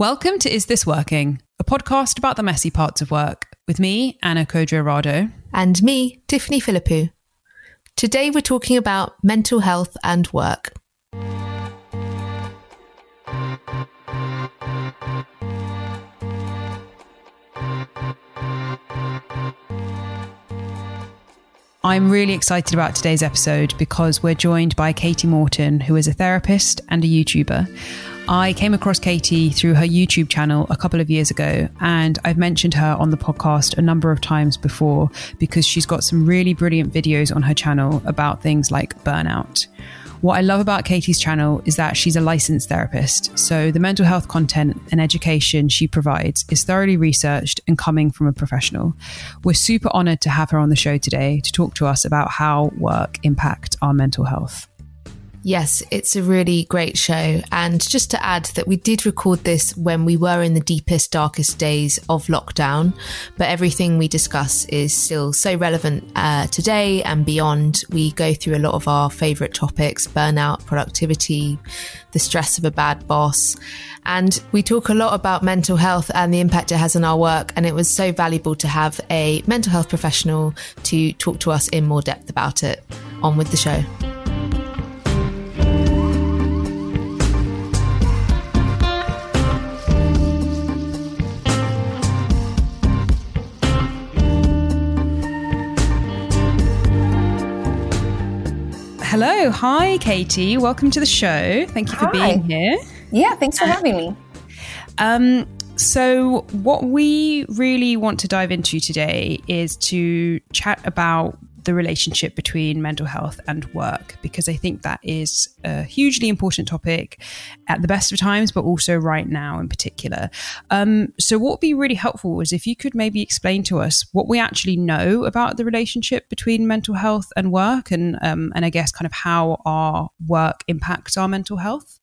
Welcome to Is This Working, a podcast about the messy parts of work with me, Anna Codrea-Rado And me, Tiffany Philippou. Today we're talking about mental health and work. I'm really excited about today's episode because we're joined by Kati Morton, who is a therapist and a YouTuber. I came across Kati through her YouTube channel a couple of years ago, and I've mentioned her on the podcast a number of times before because she's got some really brilliant videos on her channel about things like burnout. What I love about Kati's channel is that she's a licensed therapist. So the mental health content and education she provides is thoroughly researched and coming from a professional. We're super honored to have her on the show today to talk to us about how work impacts our mental health. Yes, it's a really great show. And just to add that we did record this when we were in the deepest, darkest days of lockdown, but everything we discuss is still so relevant uh, today and beyond. We go through a lot of our favorite topics burnout, productivity, the stress of a bad boss. And we talk a lot about mental health and the impact it has on our work. And it was so valuable to have a mental health professional to talk to us in more depth about it. On with the show. Hello. Hi, Kati. Welcome to the show. Thank you for Hi. being here. Yeah, thanks for having me. Um, so, what we really want to dive into today is to chat about the relationship between mental health and work because I think that is a hugely important topic at the best of times, but also right now in particular. Um, so, what would be really helpful is if you could maybe explain to us what we actually know about the relationship between mental health and work, and um, and I guess kind of how our work impacts our mental health.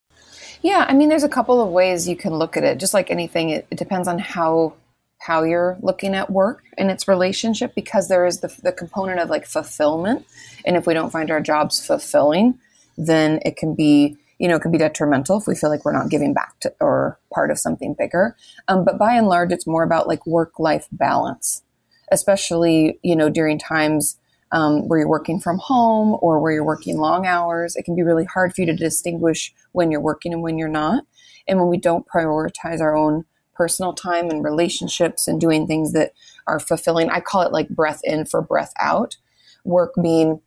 Yeah, I mean, there's a couple of ways you can look at it. Just like anything, it, it depends on how how you're looking at work and its relationship because there is the, the component of like fulfillment. And if we don't find our jobs fulfilling then it can be you know it can be detrimental if we feel like we're not giving back to or part of something bigger. Um, but by and large it's more about like work life balance especially you know during times um, where you're working from home or where you're working long hours. It can be really hard for you to distinguish when you're working and when you're not. And when we don't prioritize our own personal time and relationships and doing things that are fulfilling. I call it like breath in for breath out. Work being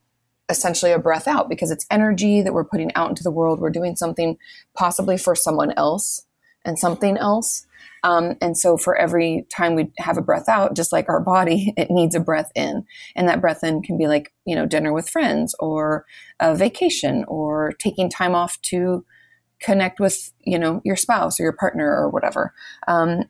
essentially a breath out because it's energy that we're putting out into the world. We're doing something possibly for someone else and something else. Um, and so for every time we have a breath out, just like our body, it needs a breath in. And that breath in can be like, you know, dinner with friends or a vacation or taking time off to connect with you know your spouse or your partner or whatever. Um,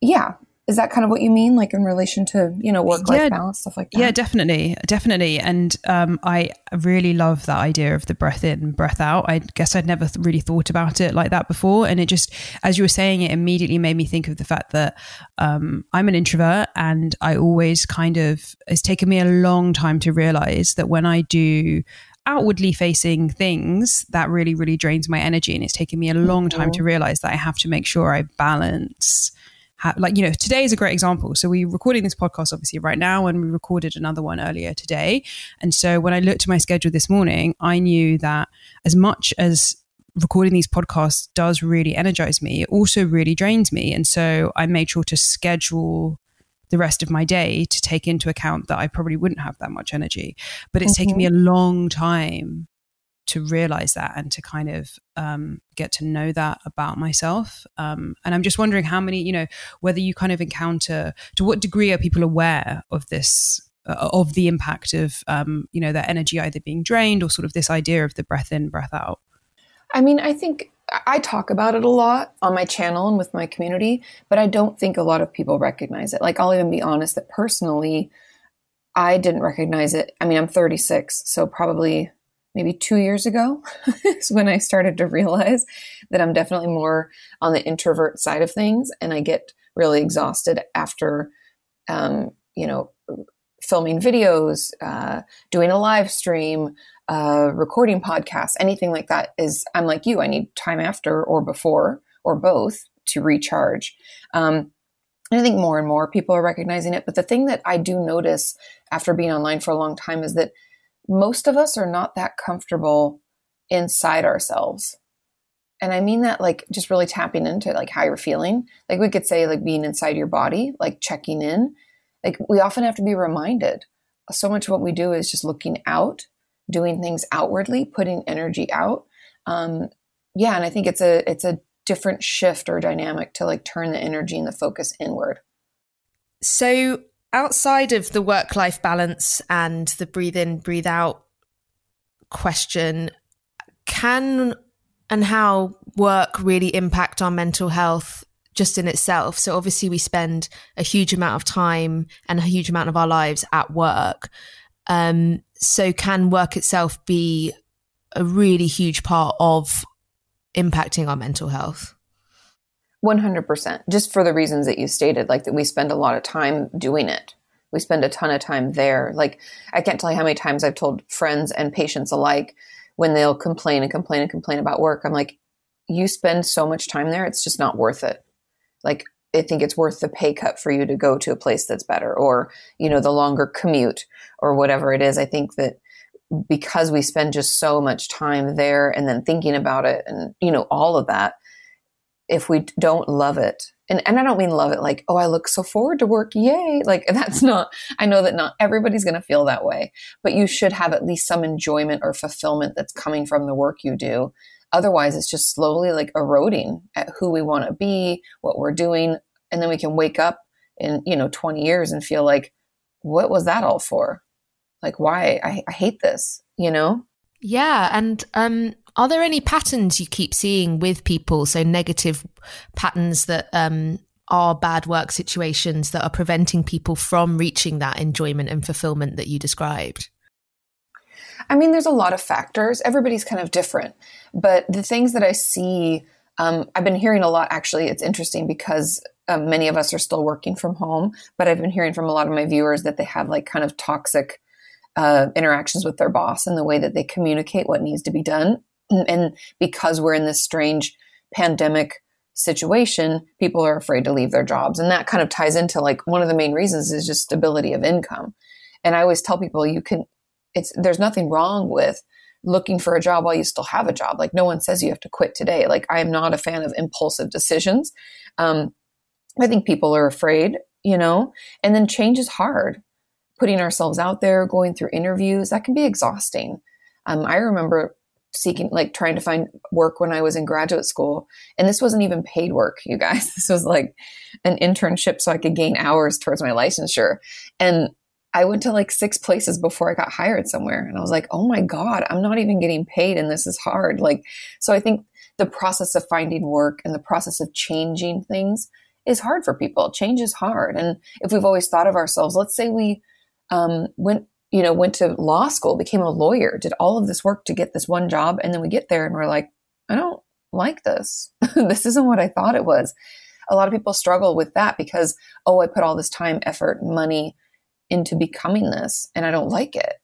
yeah. Is that kind of what you mean? Like in relation to you know work life yeah, balance stuff like that? yeah definitely definitely. And um, i really love that idea of the breath in breath out. I guess i'd never th- really thought about it like that before. And it just as you were saying it immediately made me think of the fact that um, i'm an introvert and i always kind of it's taken me a long time to realize that when i do outwardly facing things that really, really drains my energy. And it's taken me a long time to mm-hmm. realize that I have to make sure I balance. like you know today is a great example so we're recording this podcast obviously right now and we recorded another one earlier today and so when i looked at my schedule this morning i knew that as much as recording these podcasts does really energize me it also really drains me and so i made sure to schedule the rest of my day to take into account that I probably wouldn't have that much energy. But it's mm-hmm. taken me a long time to realize that and to kind of um, get to know that about myself. Um, and I'm just wondering how many, you know, whether you kind of encounter, to what degree are people aware of this? Uh, of the impact of um, you know their energy either being drained or sort of this idea of the breath in breath out i mean i think I talk about it a lot on my channel and with my community, but I don't think a lot of people recognize it. Like, I'll even be honest that personally, I didn't recognize it. I mean, I'm 36, so probably maybe two years ago is when I started to realize that I'm definitely more on the introvert side of things, and I get really exhausted after, um, you know, filming videos, uh, doing a live stream, uh, recording podcasts, anything like that is, I'm like you, I need time after or before or both to recharge. Um, I think more and more people are recognizing it. But the thing that I do notice after being online for a long time is that most of us are not that comfortable inside ourselves. And I mean that like just really tapping into like how you're feeling. Like we could say like being inside your body, like checking in. Like we often have to be reminded. So much of what we do is just looking out, doing things outwardly, putting energy out. Um, yeah, and I think it's a it's a different shift or dynamic to like turn the energy and the focus inward. So outside of the work life balance and the breathe in, breathe out question, can and how work really impact our mental health just in itself? So obviously we spend a huge amount of time and a huge amount of our lives at work. Um, so can work itself be a really huge part of impacting our mental health? 100%. Just for the reasons that you stated, like that we spend a lot of time doing it. We spend a ton of time there. Like, I can't tell you how many times I've told friends and patients alike when they'll complain and complain and complain about work. I'm like, you spend so much time there, it's just not worth it. Like, I think it's worth the pay cut for you to go to a place that's better or, you know, the longer commute or whatever it is. I think that because we spend just so much time there and then thinking about it and, you know, all of that, if we don't love it, and, and I don't mean love it like, oh, I look so forward to work, yay. Like, that's not, I know that not everybody's going to feel that way, but you should have at least some enjoyment or fulfillment that's coming from the work you do. Otherwise, it's just slowly like eroding at who we want to be, what we're doing. And then we can wake up in, you know, 20 years and feel like, what was that all for? Like, why? I, I hate this, you know? Yeah. And um, are there any patterns you keep seeing with people? So negative patterns that um, are bad work situations that are preventing people from reaching that enjoyment and fulfillment that you described? I mean, there's a lot of factors. Everybody's kind of different. But the things that I see, um, I've been hearing a lot actually. It's interesting because um, many of us are still working from home, but I've been hearing from a lot of my viewers that they have like kind of toxic uh, interactions with their boss and the way that they communicate what needs to be done and because we're in this strange pandemic situation, people are afraid to leave their jobs. And that kind of ties into like one of the main reasons is just stability of income. And I always tell people you can, it's, there's nothing wrong with looking for a job while you still have a job. Like no one says you have to quit today. Like I am not a fan of impulsive decisions. Um, I think people are afraid, you know, and then change is hard. Putting ourselves out there, going through interviews, that can be exhausting. Um, I remember seeking like trying to find work when I was in graduate school and this wasn't even paid work you guys this was like an internship so I could gain hours towards my licensure and I went to like six places before I got hired somewhere and I was like oh my god I'm not even getting paid and this is hard like so I think the process of finding work and the process of changing things is hard for people change is hard and if we've always thought of ourselves let's say we um, went you know, went to law school, became a lawyer, did all of this work to get this one job. And then we get there and we're like, I don't like this. this isn't what I thought it was. A lot of people struggle with that because, oh, I put all this time, effort, money into becoming this and I don't like it.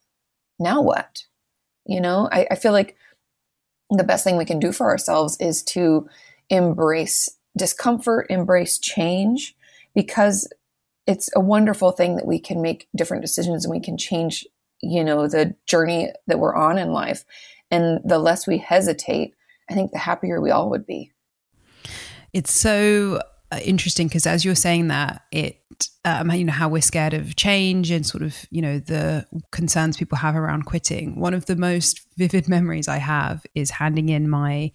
Now what? You know, I, I feel like the best thing we can do for ourselves is to embrace discomfort, embrace change, because it's a wonderful thing that we can make different decisions and we can change, you know, the journey that we're on in life. And the less we hesitate, I think the happier we all would be. It's so uh, interesting because as you're saying that, it, um, you know, how we're scared of change and sort of, you know, the concerns people have around quitting. One of the most vivid memories I have is handing in my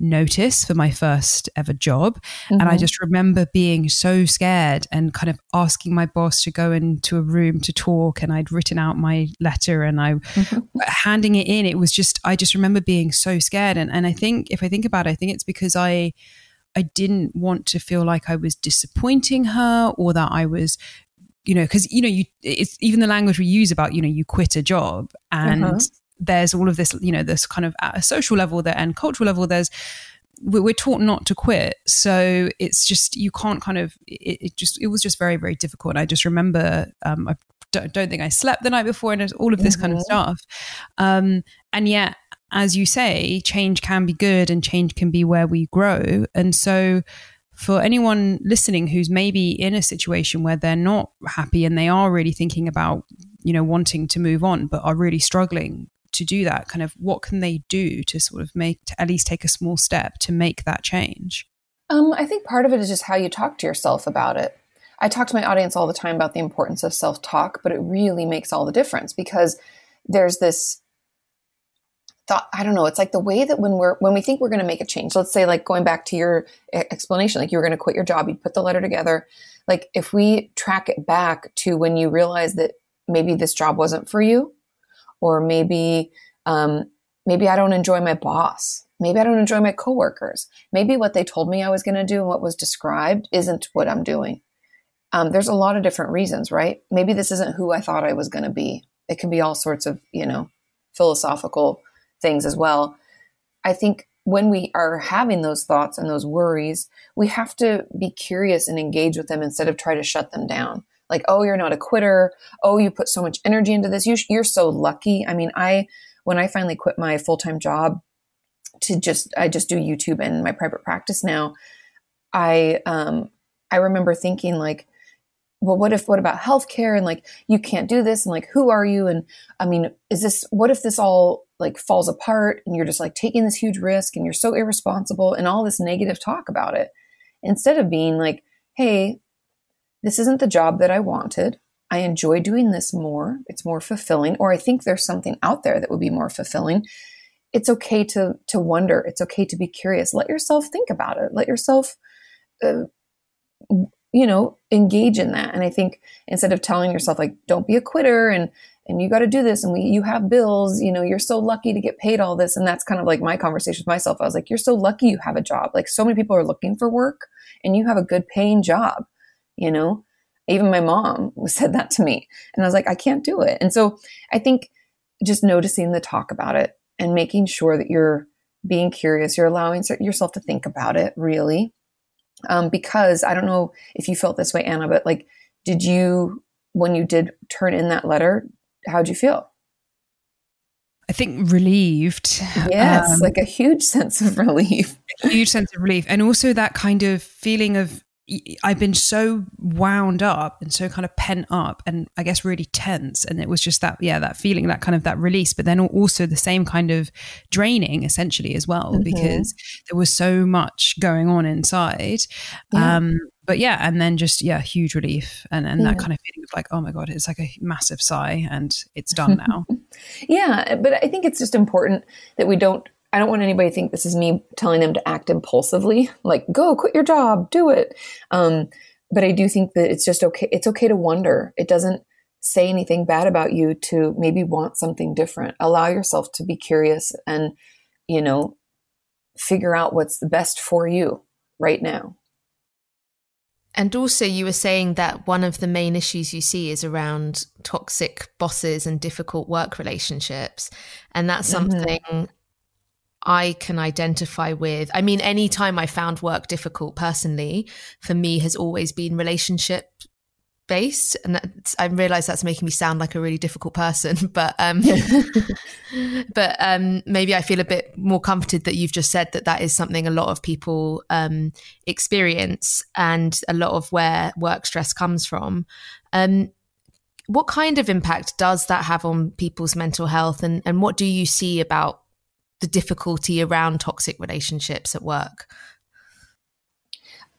notice for my first ever job. Mm-hmm. And I mm-hmm. just remember being so scared and kind of asking my boss to go into a room to talk. And I'd written out my letter and I mm-hmm. handing it in. It was just, I just remember being so scared. And, and I think, if I think about it, I think it's because I, I didn't want to feel like I was disappointing her or that I was you know because you know you it's even the language we use about you know you quit a job and uh-huh there's all of this, you know, this kind of at a social level there and cultural level, there's we're taught not to quit. So it's just, you can't kind of, it, it just, it was just very, very difficult. I just remember, um, I don't, don't, think I slept the night before and all of this mm-hmm. kind of mm-hmm. stuff. Um, and yet, as you say, change can be good and change can be where we grow. And so for anyone listening who's maybe in a situation where they're not happy and they are really thinking about, you know, wanting to move on, but are really struggling to do that, kind of what can they do to sort of make, to at least take a small step to make that change? Um, I think part of it is just how you talk to yourself about it. I talk to my audience all the time about the importance of self talk, but it really makes all the difference because there's this thought i don't know it's like the way that when we're when we think we're going to make a change let's say like going back to your explanation like you were going to quit your job you put the letter together like if we track it back to when you realize that maybe this job wasn't for you or maybe um, maybe i don't enjoy my boss maybe i don't enjoy my coworkers maybe what they told me i was going to do and what was described isn't what i'm doing. Um, there's a lot of different reasons right? Maybe this isn't who i thought i was going to be. It can be all sorts of you know philosophical things as well. I think when we are having those thoughts and those worries, we have to be curious and engage with them instead of try to shut them down. Like, oh, you're not a quitter. Oh, you put so much energy into this. You, you're so lucky. I mean, I, when I finally quit my full time job to just, I just do YouTube and my private practice now, I, um, I remember thinking like, well, what if, what about healthcare? And like, you can't do this. And like, who are you? And I mean, is this, what if this all like falls apart and you're just like taking this huge risk and you're so irresponsible and all this negative talk about it? Instead of being like hey this isn't the job that i wanted. I enjoy doing this more. It's more fulfilling. Or i think there's something out there that would be more fulfilling. It's okay to to wonder. It's okay to be curious. Let yourself think about it. Let yourself uh, you know engage in that. And i think instead of telling yourself like don't be a quitter and and you got to do this and we you have bills you know you're so lucky to get paid all this and that's kind of like my conversation with myself. I was like you're so lucky you have a job. Like so many people are looking for work and you have a good paying job you know? Even my mom said that to me. And i was like i can't do it. And so i think just noticing the talk about it and making sure that you're being curious you're allowing yourself to think about it really um, because i don't know if you felt this way anna but like did you when you did turn in that letter how'd you feel? I think relieved. Yes, um, like a huge sense of relief. Huge sense of relief. And also that kind of feeling of I've been so wound up and so kind of pent up and I guess really tense. And it was just that, yeah, that feeling, that kind of that release, but then also the same kind of draining essentially as well, mm-hmm. because there was so much going on inside. Yeah. Um, but yeah, and then just yeah, huge relief and and yeah. that kind of feeling of like, oh my god, it's like a massive sigh and it's done now. yeah, but I think it's just important that we don't. I don't want anybody to think this is me telling them to act impulsively, like go quit your job, do it. Um, but I do think that it's just okay. It's okay to wonder. It doesn't say anything bad about you to maybe want something different. Allow yourself to be curious and you know figure out what's the best for you right now. And also, you were saying that one of the main issues you see is around toxic bosses and difficult work relationships. And that's mm-hmm. something mm-hmm. I can identify with. I mean, any time I found work difficult personally, for me, has always been relationship based. And i realize that's making me sound like a really difficult person but um but um maybe i feel a bit more comforted that you've just said that that is something a lot of people um experience and a lot of where work stress comes from. Um what kind of impact does that have on people's mental health? And and what do you see about the difficulty around toxic relationships at work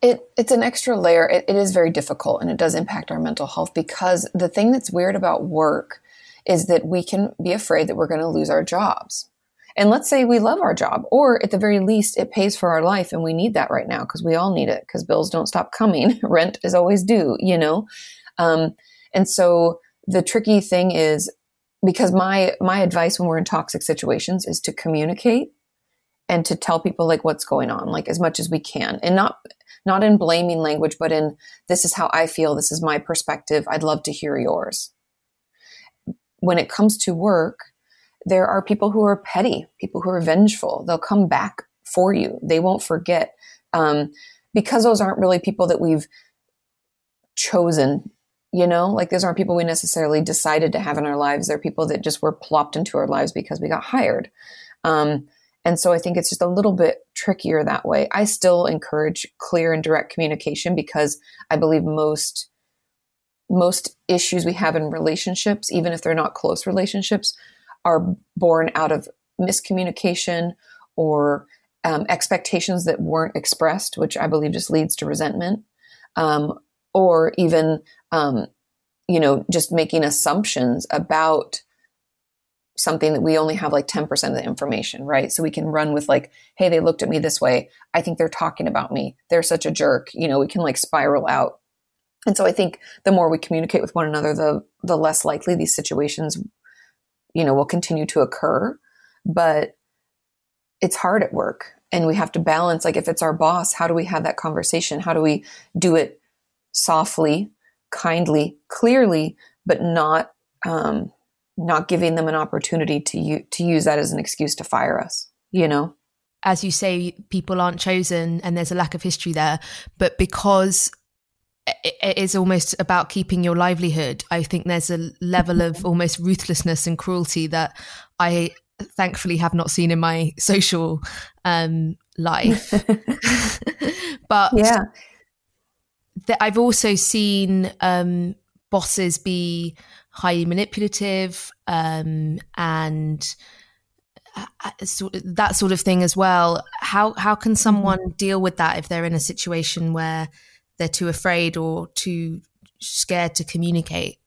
it, it's an extra layer. It, it is very difficult and it does impact our mental health because the thing that's weird about work is that we can be afraid that we're going to lose our jobs. And let's say we love our job, or at the very least, it pays for our life and we need that right now because we all need it because bills don't stop coming. Rent is always due, you know? Um, and so the tricky thing is because my, my advice when we're in toxic situations is to communicate and to tell people like what's going on, like as much as we can and not, not in blaming language, but in this is how I feel, this is my perspective, I'd love to hear yours. When it comes to work, there are people who are petty, people who are vengeful. They'll come back for you, they won't forget. Um, because those aren't really people that we've chosen you know like those aren't people we necessarily decided to have in our lives. They're people that just were plopped into our lives because we got hired. Um, And so I think it's just a little bit trickier that way. I still encourage clear and direct communication because I believe most most issues we have in relationships, even if they're not close relationships, are born out of miscommunication or um, expectations that weren't expressed, which I believe just leads to resentment, um, or even um, you know just making assumptions about something that we only have like 10% of the information, right? So we can run with like, hey, they looked at me this way. I think they're talking about me. They're such a jerk. You know, we can like spiral out. And so I think the more we communicate with one another, the the less likely these situations, you know, will continue to occur. But it's hard at work. And we have to balance like if it's our boss, how do we have that conversation? How do we do it softly, kindly, clearly, but not um, not giving them an opportunity to u- to use that as an excuse to fire us you know? As you say people aren't chosen and there's a lack of history there but because it is almost about keeping your livelihood i think there's a level of almost ruthlessness and cruelty that i thankfully have not seen in my social um, life. But yeah th- i've also seen um, bosses be highly manipulative um, and uh, uh, that sort of thing as well. How how can someone mm-hmm. deal with that if they're in a situation where they're too afraid or too scared to communicate?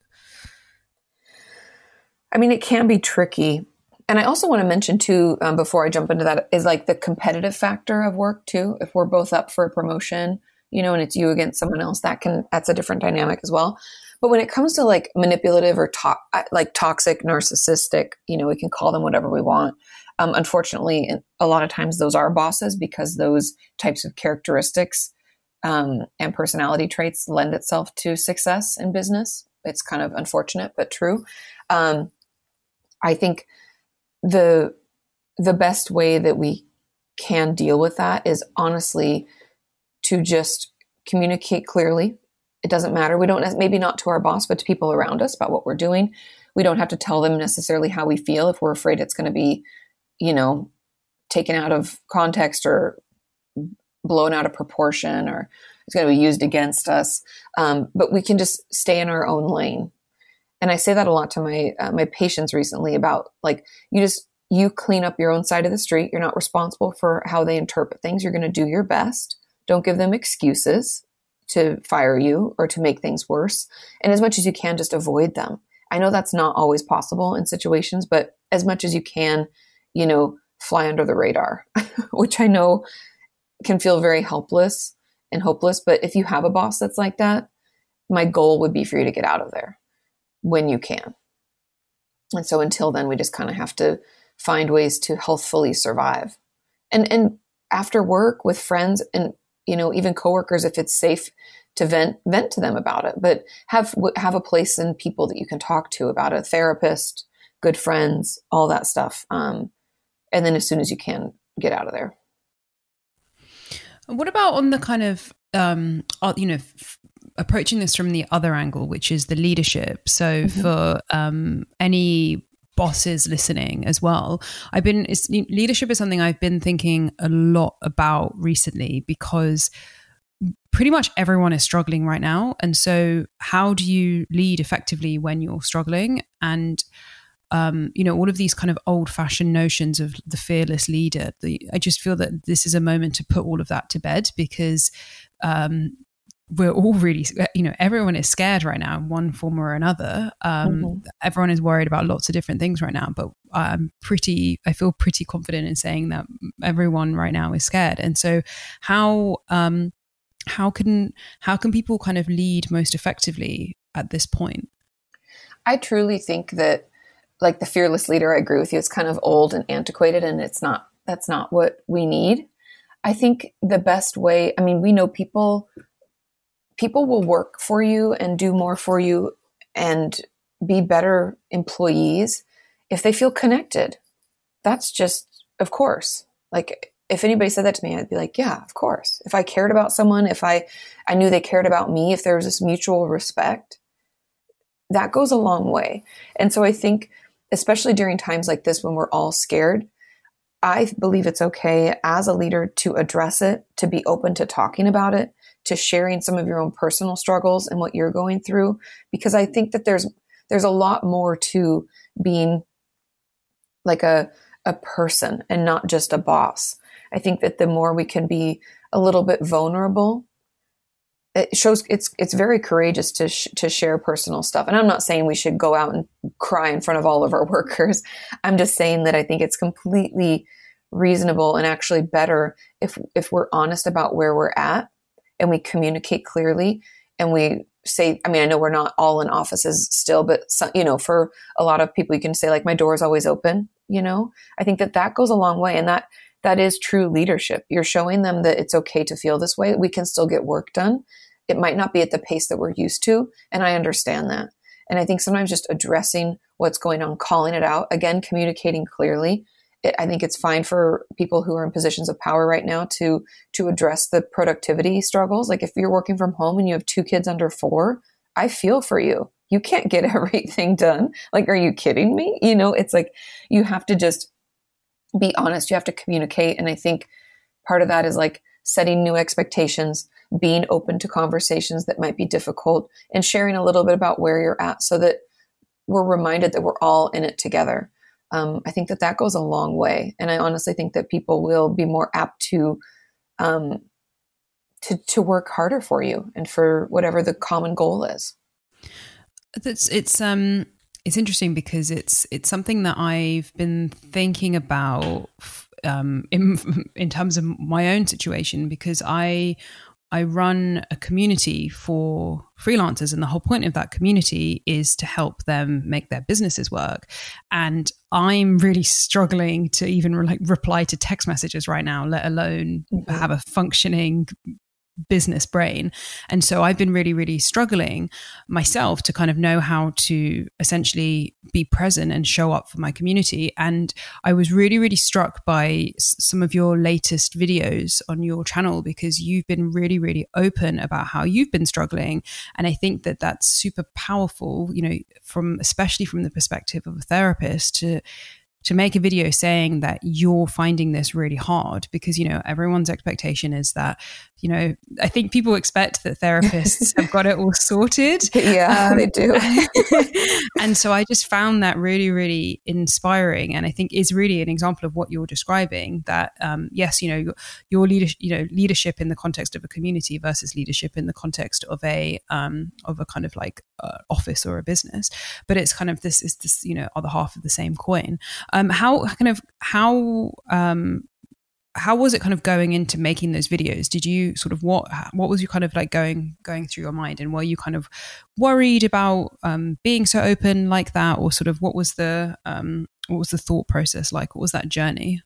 I mean, it can be tricky. And I also want to mention too, um, before I jump into that, is like the competitive factor of work too. If we're both up for a promotion, you know, and it's you against someone else, that can that's a different dynamic as well. But when it comes to like manipulative or to- like toxic, narcissistic, you know, we can call them whatever we want. Um, unfortunately, a lot of times those are bosses because those types of characteristics um, and personality traits lend itself to success in business. It's kind of unfortunate, but true. Um, I think the the best way that we can deal with that is honestly to just communicate clearly it doesn't matter. We don't, maybe not to our boss, but to people around us about what we're doing. We don't have to tell them necessarily how we feel if we're afraid it's going to be, you know, taken out of context or blown out of proportion or it's going to be used against us. Um, but we can just stay in our own lane. And I say that a lot to my uh, my patients recently about like you just you clean up your own side of the street. You're not responsible for how they interpret things. You're going to do your best. Don't give them excuses to fire you or to make things worse. And as much as you can, just avoid them. I know that's not always possible in situations, but as much as you can, you know, fly under the radar, which I know can feel very helpless and hopeless. But if you have a boss that's like that, my goal would be for you to get out of there when you can. And so until then, we just kind of have to find ways to healthfully survive. And and after work with friends and you know, even coworkers, if it's safe to vent, vent to them about it, but have, have a place and people that you can talk to about it, a therapist, good friends, all that stuff. Um, and then as soon as you can get out of there. What about on the kind of, um, you know, f- approaching this from the other angle, which is the leadership. So mm-hmm. for um, any bosses listening as well. I've been leadership is something i've been thinking a lot about recently because pretty much everyone is struggling right now. And so how do you lead effectively when you're struggling? And um, you know all of these kind of old fashioned notions of the fearless leader the, i just feel that this is a moment to put all of that to bed because um, we're all really, you know, everyone is scared right now in one form or another. Um, mm-hmm. Everyone is worried about lots of different things right now, but I'm pretty, I feel pretty confident in saying that everyone right now is scared. And so, how, um, how can how can people kind of lead most effectively at this point? I truly think that, like the fearless leader, I agree with you. It's kind of old and antiquated, and it's not. That's not what we need. I think the best way. I mean, we know people people will work for you and do more for you and be better employees if they feel connected. That's just, of course. Like, if anybody said that to me, I'd be like, yeah, of course. If I cared about someone, if I, I knew they cared about me, if there was this mutual respect, that goes a long way. And so I think, especially during times like this when we're all scared, I believe it's okay as a leader to address it, to be open to talking about it, to sharing some of your own personal struggles and what you're going through, because I think that there's there's a lot more to being like a a person and not just a boss. I think that the more we can be a little bit vulnerable, it shows it's it's very courageous to sh- to share personal stuff. And I'm not saying we should go out and cry in front of all of our workers. I'm just saying that I think it's completely reasonable and actually better if if we're honest about where we're at and we communicate clearly and we say i mean i know we're not all in offices still but some, you know for a lot of people you can say like my door is always open you know? I think that that goes a long way and that that is true leadership. You're showing them that it's okay to feel this way. We can still get work done. It might not be at the pace that we're used to and i understand that. And i think sometimes just addressing what's going on calling it out again communicating clearly it, I think it's fine for people who are in positions of power right now to to address the productivity struggles. Like if you're working from home and you have two kids under four, I feel for you. You can't get everything done. Like, are you kidding me? You know, it's like you have to just be honest. You have to communicate, and I think part of that is like setting new expectations, being open to conversations that might be difficult, and sharing a little bit about where you're at, so that we're reminded that we're all in it together um, I think that that goes a long way. And I honestly think that people will be more apt to, um, to, to work harder for you and for whatever the common goal is. That's it's um it's interesting because it's it's something that I've been thinking about um, in in terms of my own situation because I I run a community for freelancers, and the whole point of that community is to help them make their businesses work. And I'm really struggling to even like reply to text messages right now, let alone mm-hmm. have a functioning business brain. And so I've been really, really struggling myself to kind of know how to essentially be present and show up for my community. And I was really, really struck by some of your latest videos on your channel because you've been really, really open about how you've been struggling. And I think that that's super powerful, you know, from especially from the perspective of a therapist to to make a video saying that you're finding this really hard because you know everyone's expectation is that you know i think people expect that therapists have got it all sorted. Yeah um, they do. and so i just found that really really inspiring and i think is really an example of what you're describing that um, yes you know your, your leadership you know leadership in the context of a community versus leadership in the context of a um, of a kind of like uh, office or a business but it's kind of this is this you know other half of the same coin um, how kind of how um, how was it kind of going into making those videos? Did you sort of what what was you kind of like going going through your mind, and were you kind of worried about um, being so open like that, or sort of what was the um, what was the thought process like? What was that journey?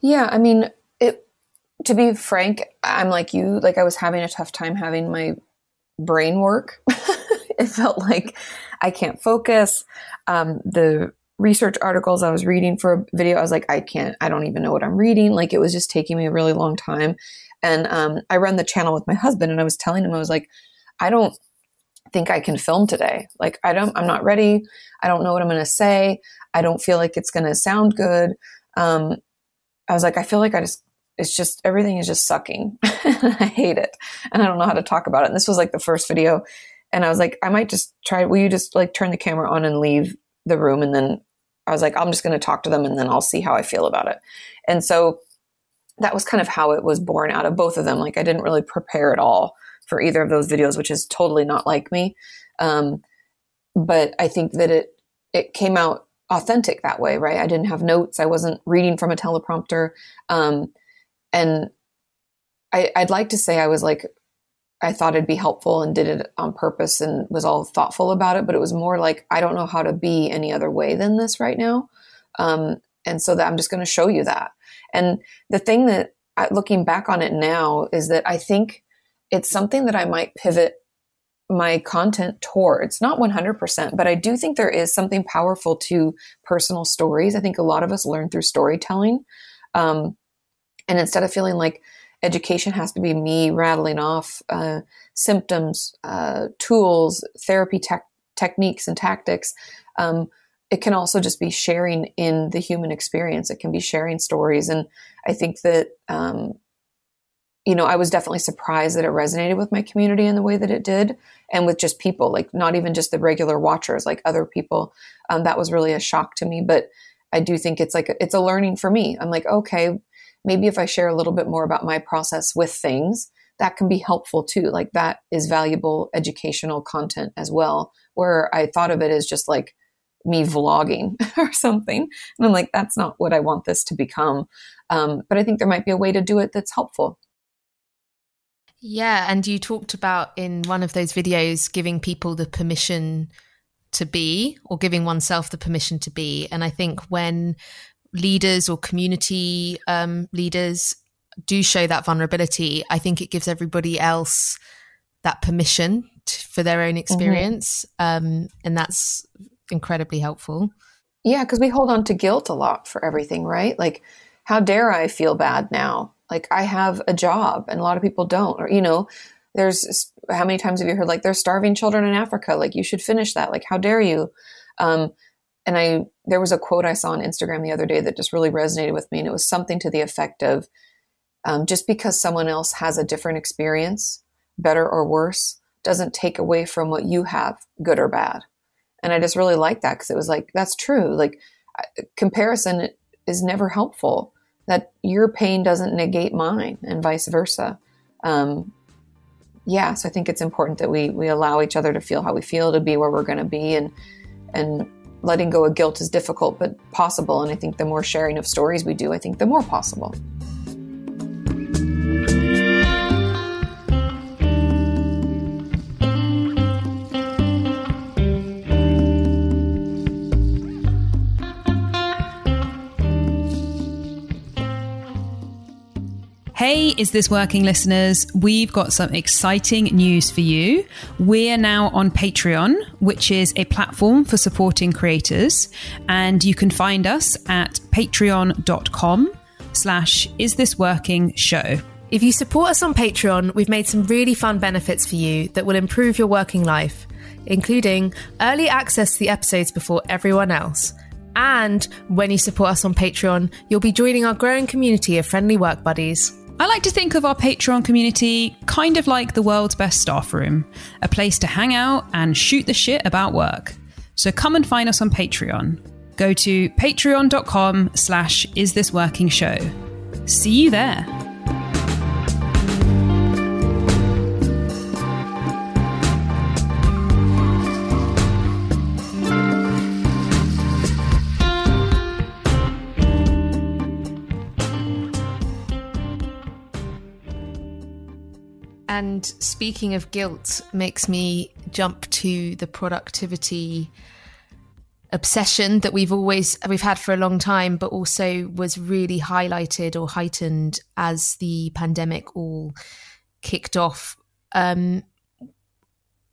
Yeah, I mean, it. To be frank, I'm like you. Like I was having a tough time having my brain work. it felt like I can't focus. Um, the research articles I was reading for a video, I was like, I can't, I don't even know what I'm reading. Like it was just taking me a really long time. And um, I run the channel with my husband, and I was telling him, I was like, I don't think I can film today. Like I don't, I'm not ready. I don't know what I'm going to say. I don't feel like it's going to sound good. Um, I was like, I feel like I just, it's just everything is just sucking. I hate it, and I don't know how to talk about it. And this was like the first video, and I was like, I might just try. Will you just like turn the camera on and leave the room and then I was like, I'm just going to talk to them and then I'll see how I feel about it. And so that was kind of how it was born out of both of them. Like I didn't really prepare at all for either of those videos, which is totally not like me. Um, but I think that it it came out authentic that way, right? I didn't have notes. I wasn't reading from a teleprompter, um, and I, I'd like to say I was like I thought it'd be helpful and did it on purpose and was all thoughtful about it. But it was more like, I don't know how to be any other way than this right now. Um, and so that I'm just going to show you that. And the thing that I, looking back on it now is that I think it's something that I might pivot my content towards, not 100%, but I do think there is something powerful to personal stories. I think a lot of us learn through storytelling. Um, and instead of feeling like, education has to be me rattling off uh, symptoms, uh, tools, therapy te- techniques, and tactics. Um, it can also just be sharing in the human experience. It can be sharing stories. And I think that, um, you know, I was definitely surprised that it resonated with my community in the way that it did and with just people, like not even just the regular watchers, like other people. Um, that was really a shock to me. But I do think it's like, it's a learning for me. I'm like, okay, maybe if I share a little bit more about my process with things, that can be helpful too. Like that is valuable educational content as well, where I thought of it as just like, me vlogging or something. And I'm like, that's not what I want this to become. Um, but I think there might be a way to do it that's helpful. Yeah. And you talked about in one of those videos giving people the permission to be or giving oneself the permission to be. And I think when leaders or community um, leaders do show that vulnerability, I think it gives everybody else that permission to, for their own mm-hmm. experience. Mm-hmm. Um, and that's incredibly helpful. Yeah, because we hold on to guilt a lot for everything, right? Like, how dare I feel bad now? Like, I have a job and a lot of people don't. Or, you know, there's how many times have you heard, like, there's starving children in Africa? Like, you should finish that. Like, how dare you? Um, and I, there was a quote I saw on Instagram the other day that just really resonated with me. And it was something to the effect of um, just because someone else has a different experience, better or worse, doesn't take away from what you have, good or bad. And I just really liked that because it was like, that's true. Like, comparison is never helpful. That your pain doesn't negate mine, and vice versa. Um, yeah, so I think it's important that we we allow each other to feel how we feel, to be where we're going to be, and and letting go of guilt is difficult but possible. And I think the more sharing of stories we do, I think the more possible. Hey, is this working, listeners? We've got some exciting news for you. We're now on Patreon, which is a platform for supporting creators. And you can find us at patreon.com slash is this working show. If you support us on Patreon, we've made some really fun benefits for you that will improve your working life, including early access to the episodes before everyone else. And when you support us on Patreon, you'll be joining our growing community of friendly work buddies. I like to think of our Patreon community kind of like the world's best staff room, a place to hang out and shoot the shit about work. So come and find us on Patreon. Go to patreon.com slash is this working show. See you there. And speaking of guilt, makes me jump to the productivity obsession that we've always we've had for a long time but also was really highlighted or heightened as the pandemic all kicked off um,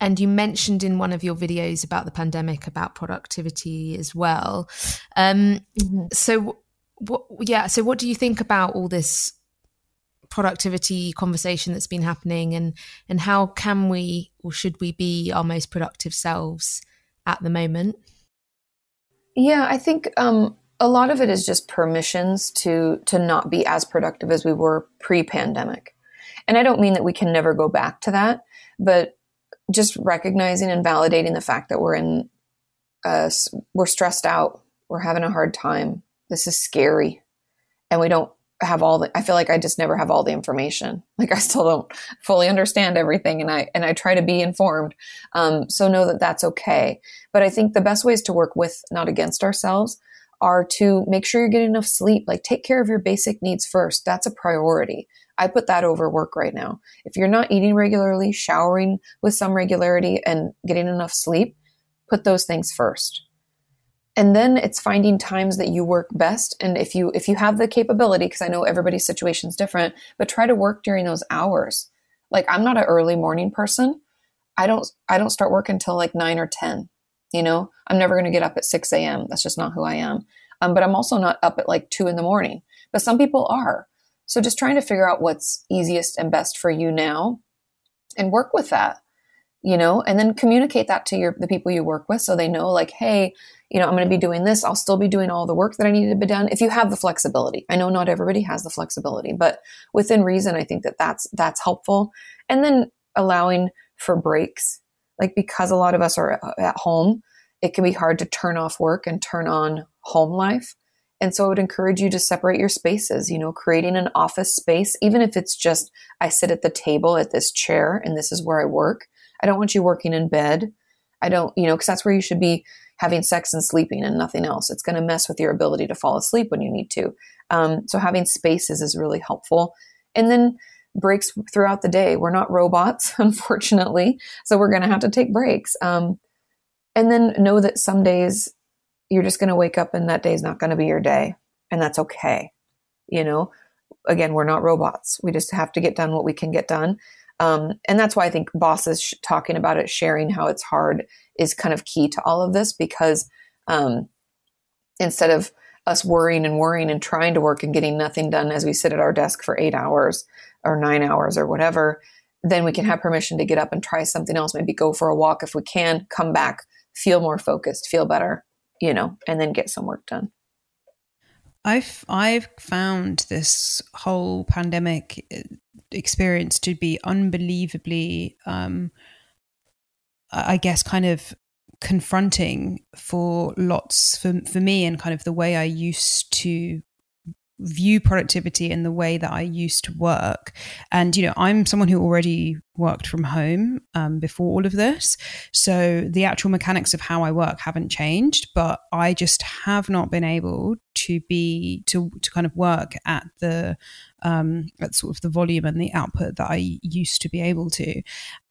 and you mentioned in one of your videos about the pandemic about productivity as well um, mm-hmm. so what yeah so what do you think about all this productivity conversation that's been happening and and how can we or should we be our most productive selves at the moment? Yeah i think um, a lot of it is just permissions to to not be as productive as we were pre-pandemic. And i don't mean that we can never go back to that but just recognizing and validating the fact that we're in uh, we're stressed out we're having a hard time this is scary and we don't have all the, I feel like I just never have all the information. Like I still don't fully understand everything and I, and I try to be informed. Um, so know that that's okay. But I think the best ways to work with, not against ourselves, are to make sure you're getting enough sleep. Like take care of your basic needs first. That's a priority. I put that over work right now. If you're not eating regularly, showering with some regularity and getting enough sleep, put those things first and then it's finding times that you work best. And if you if you have the capability because i know everybody's situation is different but try to work during those hours. Like i'm not an early morning person. I don't i don't start work until like 9 or 10 you know? I'm never going to get up at 6 a.m that's just not who i am. Um, but i'm also not up at like 2 in the morning. But some people are. So just trying to figure out what's easiest and best for you now and work with that you know? And then communicate that to your the people you work with so they know like hey you know, I'm going to be doing this. I'll still be doing all the work that I needed to be done. If you have the flexibility, I know not everybody has the flexibility, but within reason, I think that that's, that's helpful. And then allowing for breaks, like because a lot of us are uh, at home, it can be hard to turn off work and turn on home life. And so I would encourage you to separate your spaces, you know, creating an office space, even if it's just I sit at the table at this chair and this is where I work. I don't want you working in bed. I don't, you know, because that's where you should be having sex and sleeping and nothing else. It's going to mess with your ability to fall asleep when you need to. Um, so having spaces is really helpful. And then breaks throughout the day. We're not robots, unfortunately. So we're going to have to take breaks. Um, and then know that some days you're just going to wake up and that day is not going to be your day. And that's okay. You know, again, we're not robots. We just have to get done what we can get done. Um, and that's why I think bosses sh- talking about it, sharing how it's hard is kind of key to all of this because um, instead of us worrying and worrying and trying to work and getting nothing done as we sit at our desk for eight hours or nine hours or whatever, then we can have permission to get up and try something else, maybe go for a walk if we can, come back, feel more focused, feel better, you know, and then get some work done. I've I've found this whole pandemic uh, experience to be unbelievably, um, I guess, kind of confronting for lots for for me and kind of the way I used to view productivity in the way that I used to work. And, you know, I'm someone who already worked from home um, before all of this. So the actual mechanics of how I work haven't changed, but I just have not been able to be, to, to kind of work at the, um, at sort of the volume and the output that I used to be able to.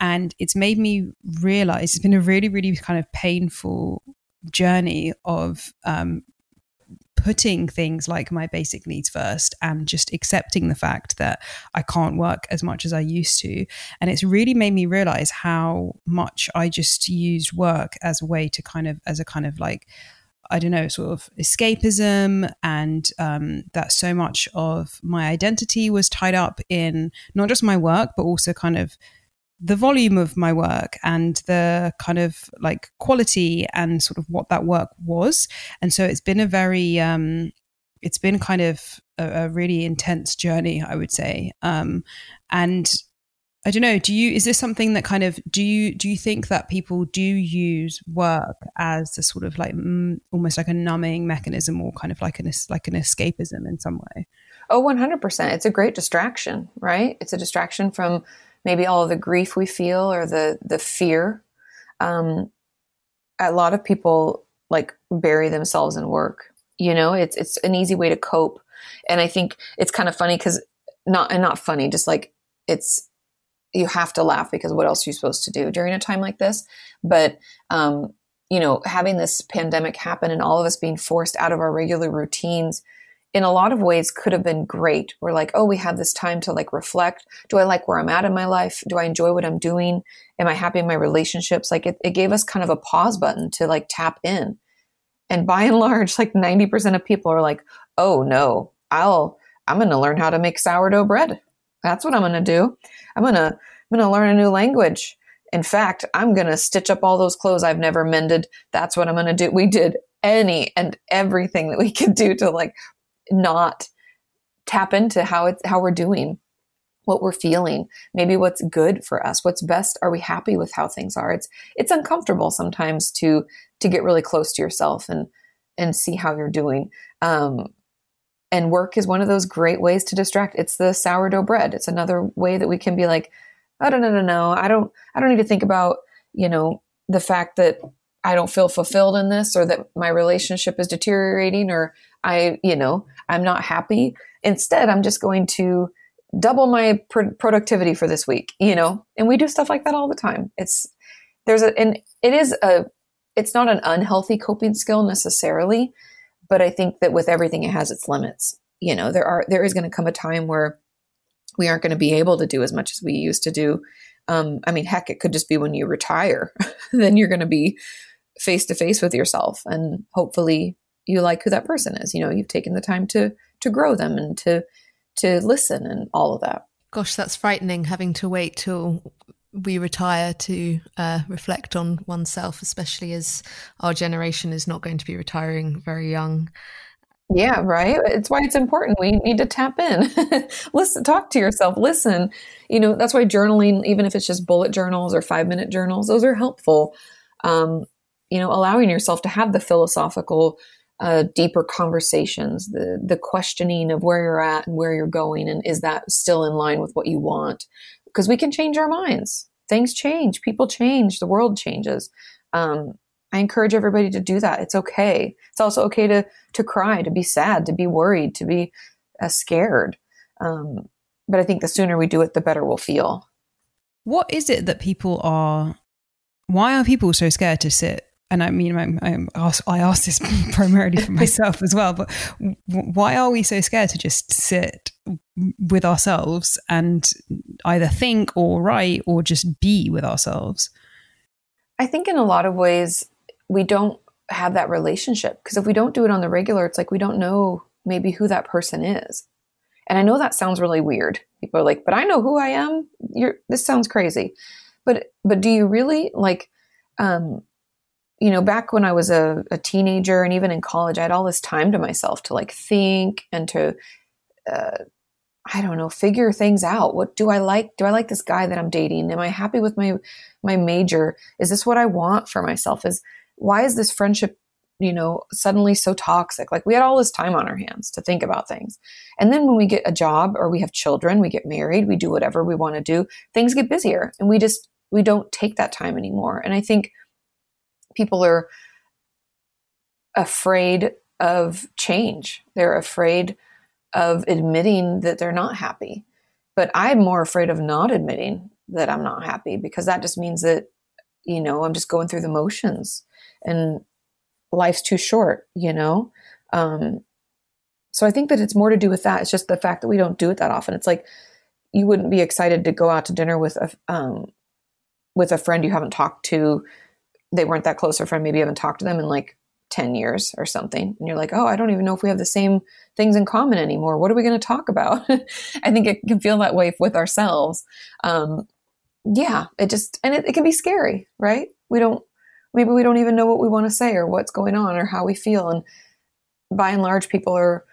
And it's made me realize it's been a really, really kind of painful journey of um, putting things like my basic needs first and just accepting the fact that I can't work as much as I used to. And it's really made me realize how much I just used work as a way to kind of, as a kind of like, I don't know, sort of escapism, and um, that so much of my identity was tied up in not just my work, but also kind of the volume of my work and the kind of like quality and sort of what that work was. And so it's been a very, um, it's been kind of a, a really intense journey, I would say. Um, and I don't know. Do you? Is this something that kind of do you do you think that people do use work as a sort of like mm, almost like a numbing mechanism or kind of like an like an escapism in some way? Oh, Oh, one hundred percent. It's a great distraction, right? It's a distraction from maybe all the grief we feel or the the fear. Um, a lot of people like bury themselves in work. You know, it's it's an easy way to cope, and I think it's kind of funny because not and not funny, just like it's you have to laugh because what else are you supposed to do during a time like this? But um, you know, having this pandemic happen and all of us being forced out of our regular routines in a lot of ways could have been great. We're like, oh, we have this time to like reflect. Do I like where I'm at in my life? Do I enjoy what I'm doing? Am I happy in my relationships? Like it, it gave us kind of a pause button to like tap in. And by and large, like 90% of people are like, oh no, I'll, I'm going to learn how to make sourdough bread. That's what I'm going to do. I'm going to, I'm going to learn a new language. In fact, I'm going to stitch up all those clothes I've never mended. That's what I'm going to do. We did any and everything that we could do to like not tap into how it's how we're doing what we're feeling maybe what's good for us what's best are we happy with how things are? It's it's uncomfortable sometimes to to get really close to yourself and and see how you're doing. Um and work is one of those great ways to distract. It's the sourdough bread. It's another way that we can be like oh no no no no. I don't i don't need to think about you know the fact that i don't feel fulfilled in this or that my relationship is deteriorating or I, you know, I'm not happy. Instead, I'm just going to double my pr- productivity for this week, you know, and we do stuff like that all the time. It's, there's a, and it is a, it's not an unhealthy coping skill necessarily, but I think that with everything, it has its limits. You know, there are, there is going to come a time where we aren't going to be able to do as much as we used to do. Um, I mean, heck, it could just be when you retire, then you're going to be face to face with yourself and hopefully you like who that person is. You know, you've taken the time to to grow them and to to listen and all of that. Gosh, that's frightening having to wait till we retire to uh, reflect on oneself, especially as our generation is not going to be retiring very young. Yeah, right. It's why it's important. We need to tap in, listen, talk to yourself, listen. You know, that's why journaling, even if it's just bullet journals or five minute journals, those are helpful. Um, you know, allowing yourself to have the philosophical, uh, deeper conversations, the the questioning of where you're at and where you're going, and is that still in line with what you want? Because we can change our minds. Things change. People change. The world changes. Um, I encourage everybody to do that. It's okay. It's also okay to to cry, to be sad, to be worried, to be uh, scared. Um, but I think the sooner we do it, the better we'll feel. What is it that people are? Why are people so scared to sit? And I mean, I, I, ask, I ask this primarily for myself as well. But why are we so scared to just sit with ourselves and either think or write or just be with ourselves? I think in a lot of ways, we don't have that relationship because if we don't do it on the regular, it's like we don't know maybe who that person is. And I know that sounds really weird. People are like, "But I know who I am." You're this sounds crazy. But but do you really like um you know, back when I was a, a teenager and even in college, I had all this time to myself to like think and to uh, I don't know, figure things out. What do I like? Do I like this guy that I'm dating? Am I happy with my my major? Is this what I want for myself? Is why is this friendship you know suddenly so toxic like we had all this time on our hands to think about things and then when we get a job or we have children we get married we do whatever we want to do things get busier and we just we don't take that time anymore and i think people are afraid of change they're afraid of admitting that they're not happy but i'm more afraid of not admitting that i'm not happy because that just means that you know i'm just going through the motions and life's too short, you know? Um, so I think that it's more to do with that. It's just the fact that we don't do it that often. It's like you wouldn't be excited to go out to dinner with a um, with a friend you haven't talked to. They weren't that close a friend. Maybe you haven't talked to them in like ten years or something, and you're like, oh, I don't even know if we have the same things in common anymore. What are we going to talk about? I think it can feel that way with ourselves. Um, yeah, it just and it, it can be scary, right? We don't maybe we don't even know what we want to say or what's going on or how we feel. And by and large, people are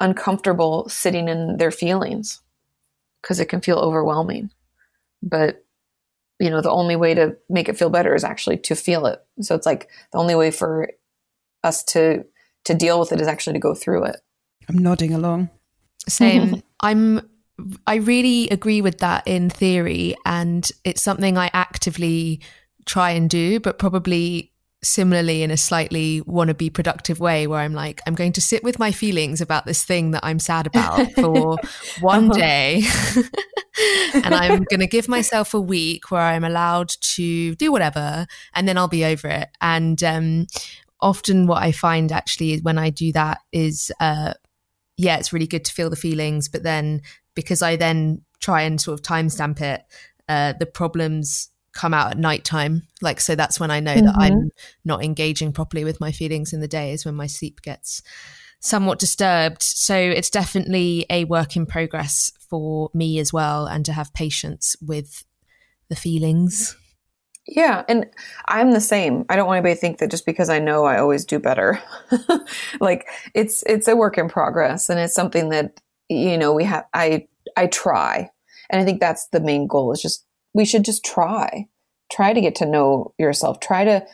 uncomfortable sitting in their feelings because it can feel overwhelming. But you know, the only way to make it feel better is actually to feel it. So it's like the only way for us to to deal with it is actually to go through it. I'm nodding along. Same. I'm I really agree with that in theory and it's something I actively try and do, but probably similarly in a slightly want to be productive way where I'm like, I'm going to sit with my feelings about this thing that I'm sad about for one uh-huh. day. and I'm going to give myself a week where I'm allowed to do whatever and then I'll be over it. And um, often what I find actually when I do that is, uh, yeah, it's really good to feel the feelings, but then because I then try and sort of timestamp it, uh, the problems come out at nighttime. Like, so that's when I know mm-hmm. that I'm not engaging properly with my feelings in the day, is when my sleep gets somewhat disturbed. So it's definitely a work in progress for me as well, and to have patience with the feelings. Yeah, and I'm the same. I don't want anybody to think that just because I know I always do better. like it's it's a work in progress and it's something that you know we have I I try. And I think that's the main goal is just we should just try. Try to get to know yourself. Try to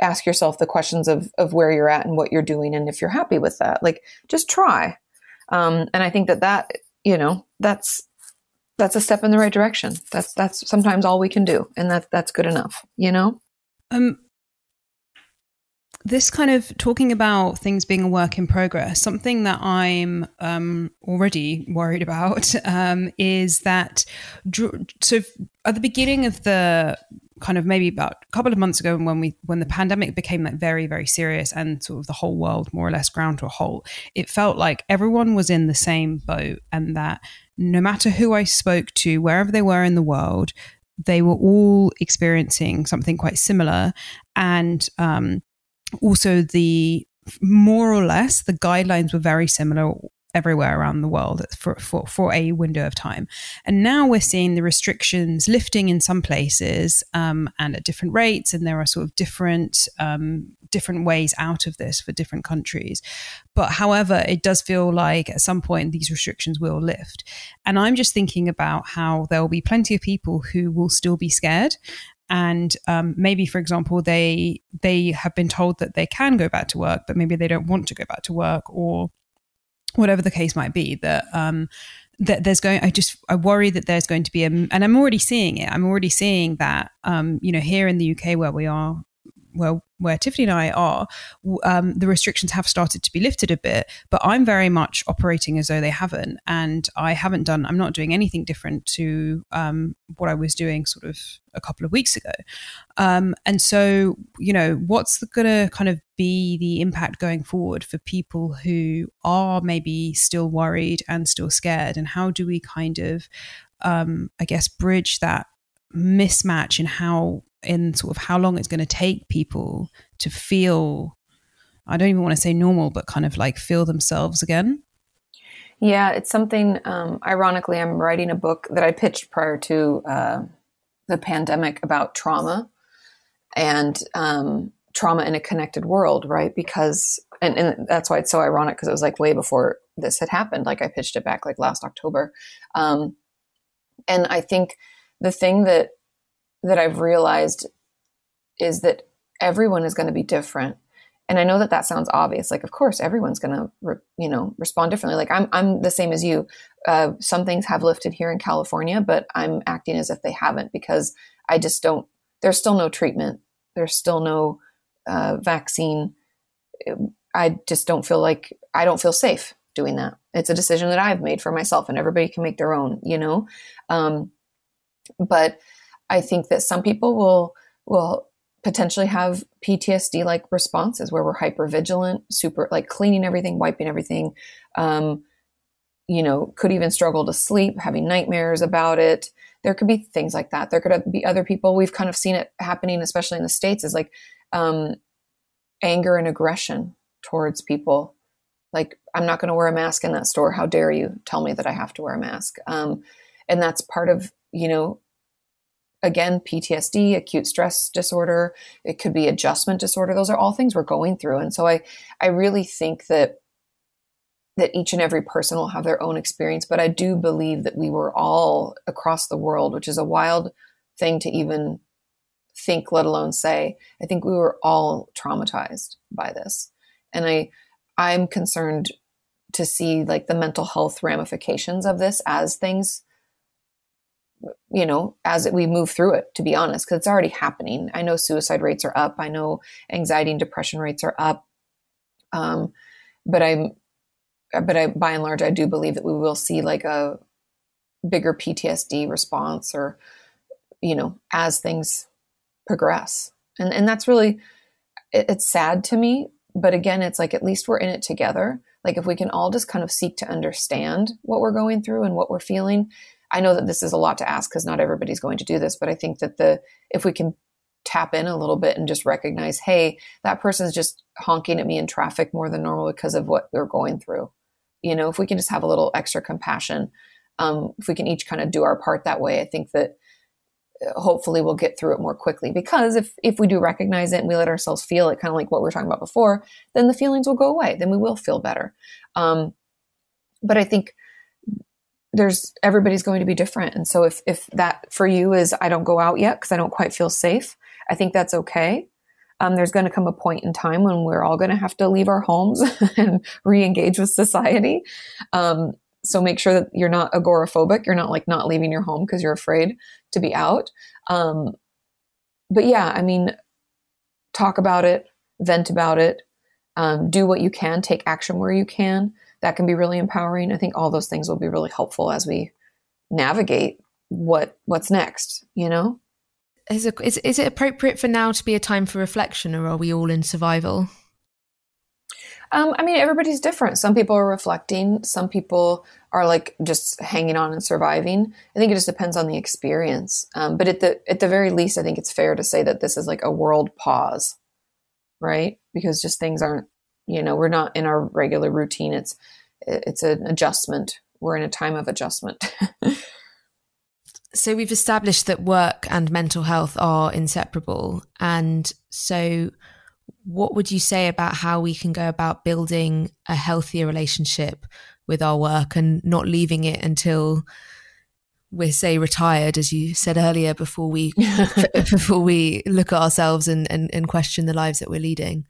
ask yourself the questions of, of where you're at and what you're doing and if you're happy with that. Like just try. Um, and I think that that, you know, that's that's a step in the right direction. That's that's sometimes all we can do, and that that's good enough. You know. Um, this kind of talking about things being a work in progress, something that I'm um, already worried about um, is that. So at the beginning of the kind of maybe about a couple of months ago when we when the pandemic became like very very serious and sort of the whole world more or less ground to a halt it felt like everyone was in the same boat and that no matter who i spoke to wherever they were in the world they were all experiencing something quite similar and um, also the more or less the guidelines were very similar everywhere around the world for, for, for a window of time. And now we're seeing the restrictions lifting in some places um, and at different rates. And there are sort of different, um, different ways out of this for different countries. But however, it does feel like at some point these restrictions will lift. And I'm just thinking about how there will be plenty of people who will still be scared and um, maybe for example they they have been told that they can go back to work but maybe they don't want to go back to work or whatever the case might be that um, that there's going i just i worry that there's going to be a and i'm already seeing it. I'm already seeing that um, you know here in the uk where we are well, where Tiffany and I are, um, the restrictions have started to be lifted a bit, but I'm very much operating as though they haven't. And I haven't done, I'm not doing anything different to um, what I was doing sort of a couple of weeks ago. Um, and so, you know, what's going to kind of be the impact going forward for people who are maybe still worried and still scared? And how do we kind of, um, I guess, bridge that mismatch in how in sort of how long it's going to take people to feel I don't even want to say normal, but kind of like feel themselves again. Yeah, it's something. Um, ironically, I'm writing a book that I pitched prior to uh, the pandemic about trauma and um, trauma in a connected world, right? Because, and, and that's why it's so ironic because it was like way before this had happened. Like I pitched it back like last October. Um, and I think the thing that that I've realized is that everyone is going to be different. And I know that that sounds obvious. Like, of course, everyone's going to, re- you know, respond differently. Like, I'm, I'm the same as you. Uh, some things have lifted here in California, but I'm acting as if they haven't because I just don't. There's still no treatment. There's still no uh, vaccine. I just don't feel like I don't feel safe doing that. It's a decision that I've made for myself, and everybody can make their own, you know. Um, but I think that some people will will potentially have PTSD like responses where we're hyper vigilant, super like cleaning everything, wiping everything. Um, you know, could even struggle to sleep, having nightmares about it. There could be things like that. There could be other people. We've kind of seen it happening, especially in the states, is like um, anger and aggression towards people. Like, I'm not going to wear a mask in that store. How dare you tell me that I have to wear a mask? Um, and that's part of you know again ptsd acute stress disorder it could be adjustment disorder. Those are all things we're going through. And so i i really think that that each and every person will have their own experience but i do believe that we were all across the world which is a wild thing to even think let alone say. I think we were all traumatized by this. And i i'm concerned to see like the mental health ramifications of this as things you know, as we move through it, to be honest, because it's already happening. I know suicide rates are up. I know anxiety and depression rates are up. Um, but I'm, but I, by and large, I do believe that we will see like a bigger PTSD response or, you know, as things progress. And, and that's really, it, it's sad to me. But again, it's like at least we're in it together. Like if we can all just kind of seek to understand what we're going through and what we're feeling, I know that this is a lot to ask because not everybody's going to do this, but I think that the if we can tap in a little bit and just recognize, hey, that person's just honking at me in traffic more than normal because of what they're going through. You know, if we can just have a little extra compassion, um, if we can each kind of do our part that way, I think that uh, hopefully we'll get through it more quickly. Because if if we do recognize it and we let ourselves feel it, kind of like what we were talking about before, then the feelings will go away. Then we will feel better. Um, but I think there's everybody's going to be different. And so if if that for you is i don't go out yet because i don't quite feel safe i think that's okay. Um, there's going to come a point in time when we're all going to have to leave our homes and re-engage with society. Um, so make sure that you're not agoraphobic. You're not like not leaving your home because you're afraid to be out. Um, but yeah i mean talk about it vent about it um, do what you can take action where you can that can be really empowering. I think all those things will be really helpful as we navigate what what's next, you know? Is it, is, is it appropriate for now to be a time for reflection or are we all in survival? Um, I mean, everybody's different. Some people are reflecting. Some people are like just hanging on and surviving. I think it just depends on the experience. Um, but at the at the very least, I think it's fair to say that this is like a world pause, right? Because just things aren't you know we're not in our regular routine it's it's an adjustment. We're in a time of adjustment. so we've established that work and mental health are inseparable. And so what would you say about how we can go about building a healthier relationship with our work and not leaving it until we're say retired as you said earlier before we before we look at ourselves and, and, and question the lives that we're leading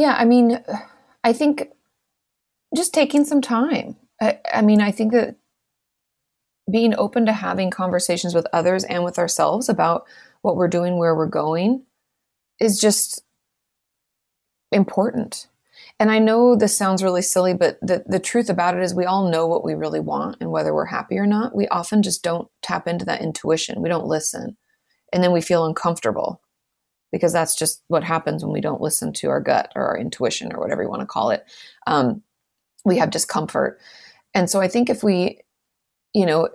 yeah i mean i think just taking some time I, I mean i think that being open to having conversations with others and with ourselves about what we're doing where we're going is just important and I know this sounds really silly, but the, the truth about it is we all know what we really want and whether we're happy or not. We often just don't tap into that intuition. We don't listen. And then we feel uncomfortable because that's just what happens when we don't listen to our gut or our intuition or whatever you want to call it. Um, we have discomfort. And so I think if we, you know,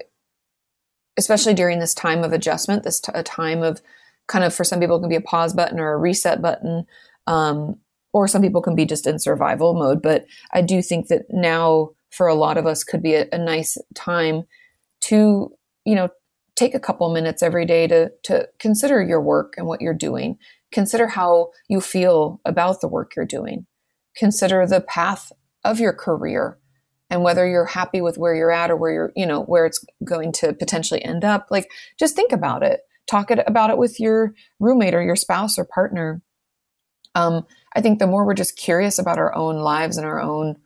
especially during this time of adjustment, this t- a time of kind of for some people can be a pause button or a reset button. Um, or some people can be just in survival mode. But I do think that now for a lot of us could be a, a nice time to, you know, take a couple minutes every day to to consider your work and what you're doing. Consider how you feel about the work you're doing. Consider the path of your career and whether you're happy with where you're at or where you're, you know, where it's going to potentially end up. Like just think about it. Talk it, about it with your roommate or your spouse or partner. Um, I think the more we're just curious about our own lives and our own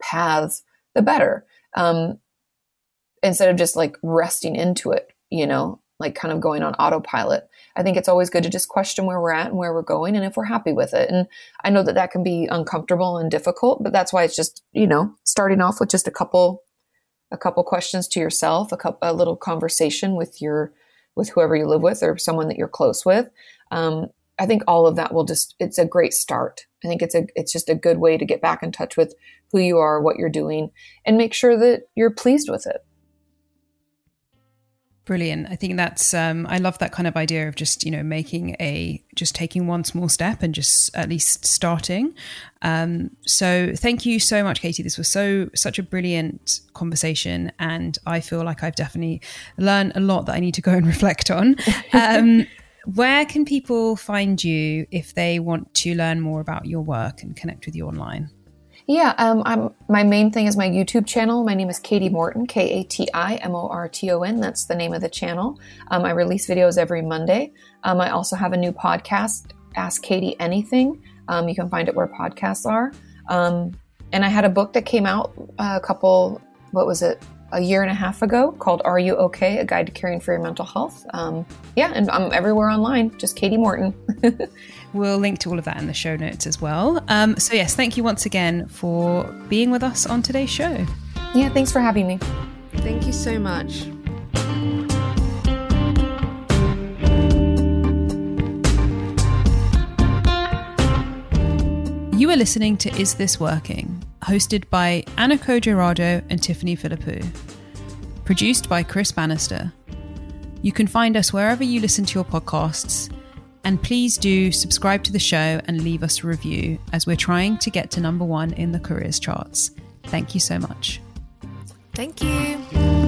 paths, the better. Um, instead of just like resting into it, you know, like kind of going on autopilot. I think it's always good to just question where we're at and where we're going and if we're happy with it. And I know that that can be uncomfortable and difficult, but that's why it's just, you know, starting off with just a couple a couple questions to yourself, a couple, a little conversation with your with whoever you live with or someone that you're close with. Um, I think all of that will just it's a great start. I think it's a it's just a good way to get back in touch with who you are, what you're doing, and make sure that you're pleased with it. Brilliant. I think that's um, I love that kind of idea of just you know making a just taking one small step and just at least starting. Um, so thank you so much, Kati. This was so such a brilliant conversation, and I feel like I've definitely learned a lot that I need to go and reflect on. Um, where can people find you if they want to learn more about your work and connect with you online? Yeah, um, I'm, my main thing is my YouTube channel. My name is Kati Morton, K A T I M O R T O N. That's the name of the channel. Um, I release videos every Monday. Um, I also have a new podcast, Ask Kati Anything. Um, you can find it where podcasts are. Um, and I had a book that came out uh, a couple, what was it, a year and a half ago called Are You Okay? A Guide to Caring for Your Mental Health. Um, yeah, and I'm everywhere online, just Kati Morton. we'll link to all of that in the show notes as well. Um, so, yes, thank you once again for being with us on today's show. Yeah, thanks for having me. Thank you so much. You are listening to Is This Working? hosted by Anna Codrea-Rado and Tiffany Philippou. Produced by Chris Bannister. You can find us wherever you listen to your podcasts, and please do subscribe to the show and leave us a review as we're trying to get to number one in the careers charts. Thank you so much. Thank you.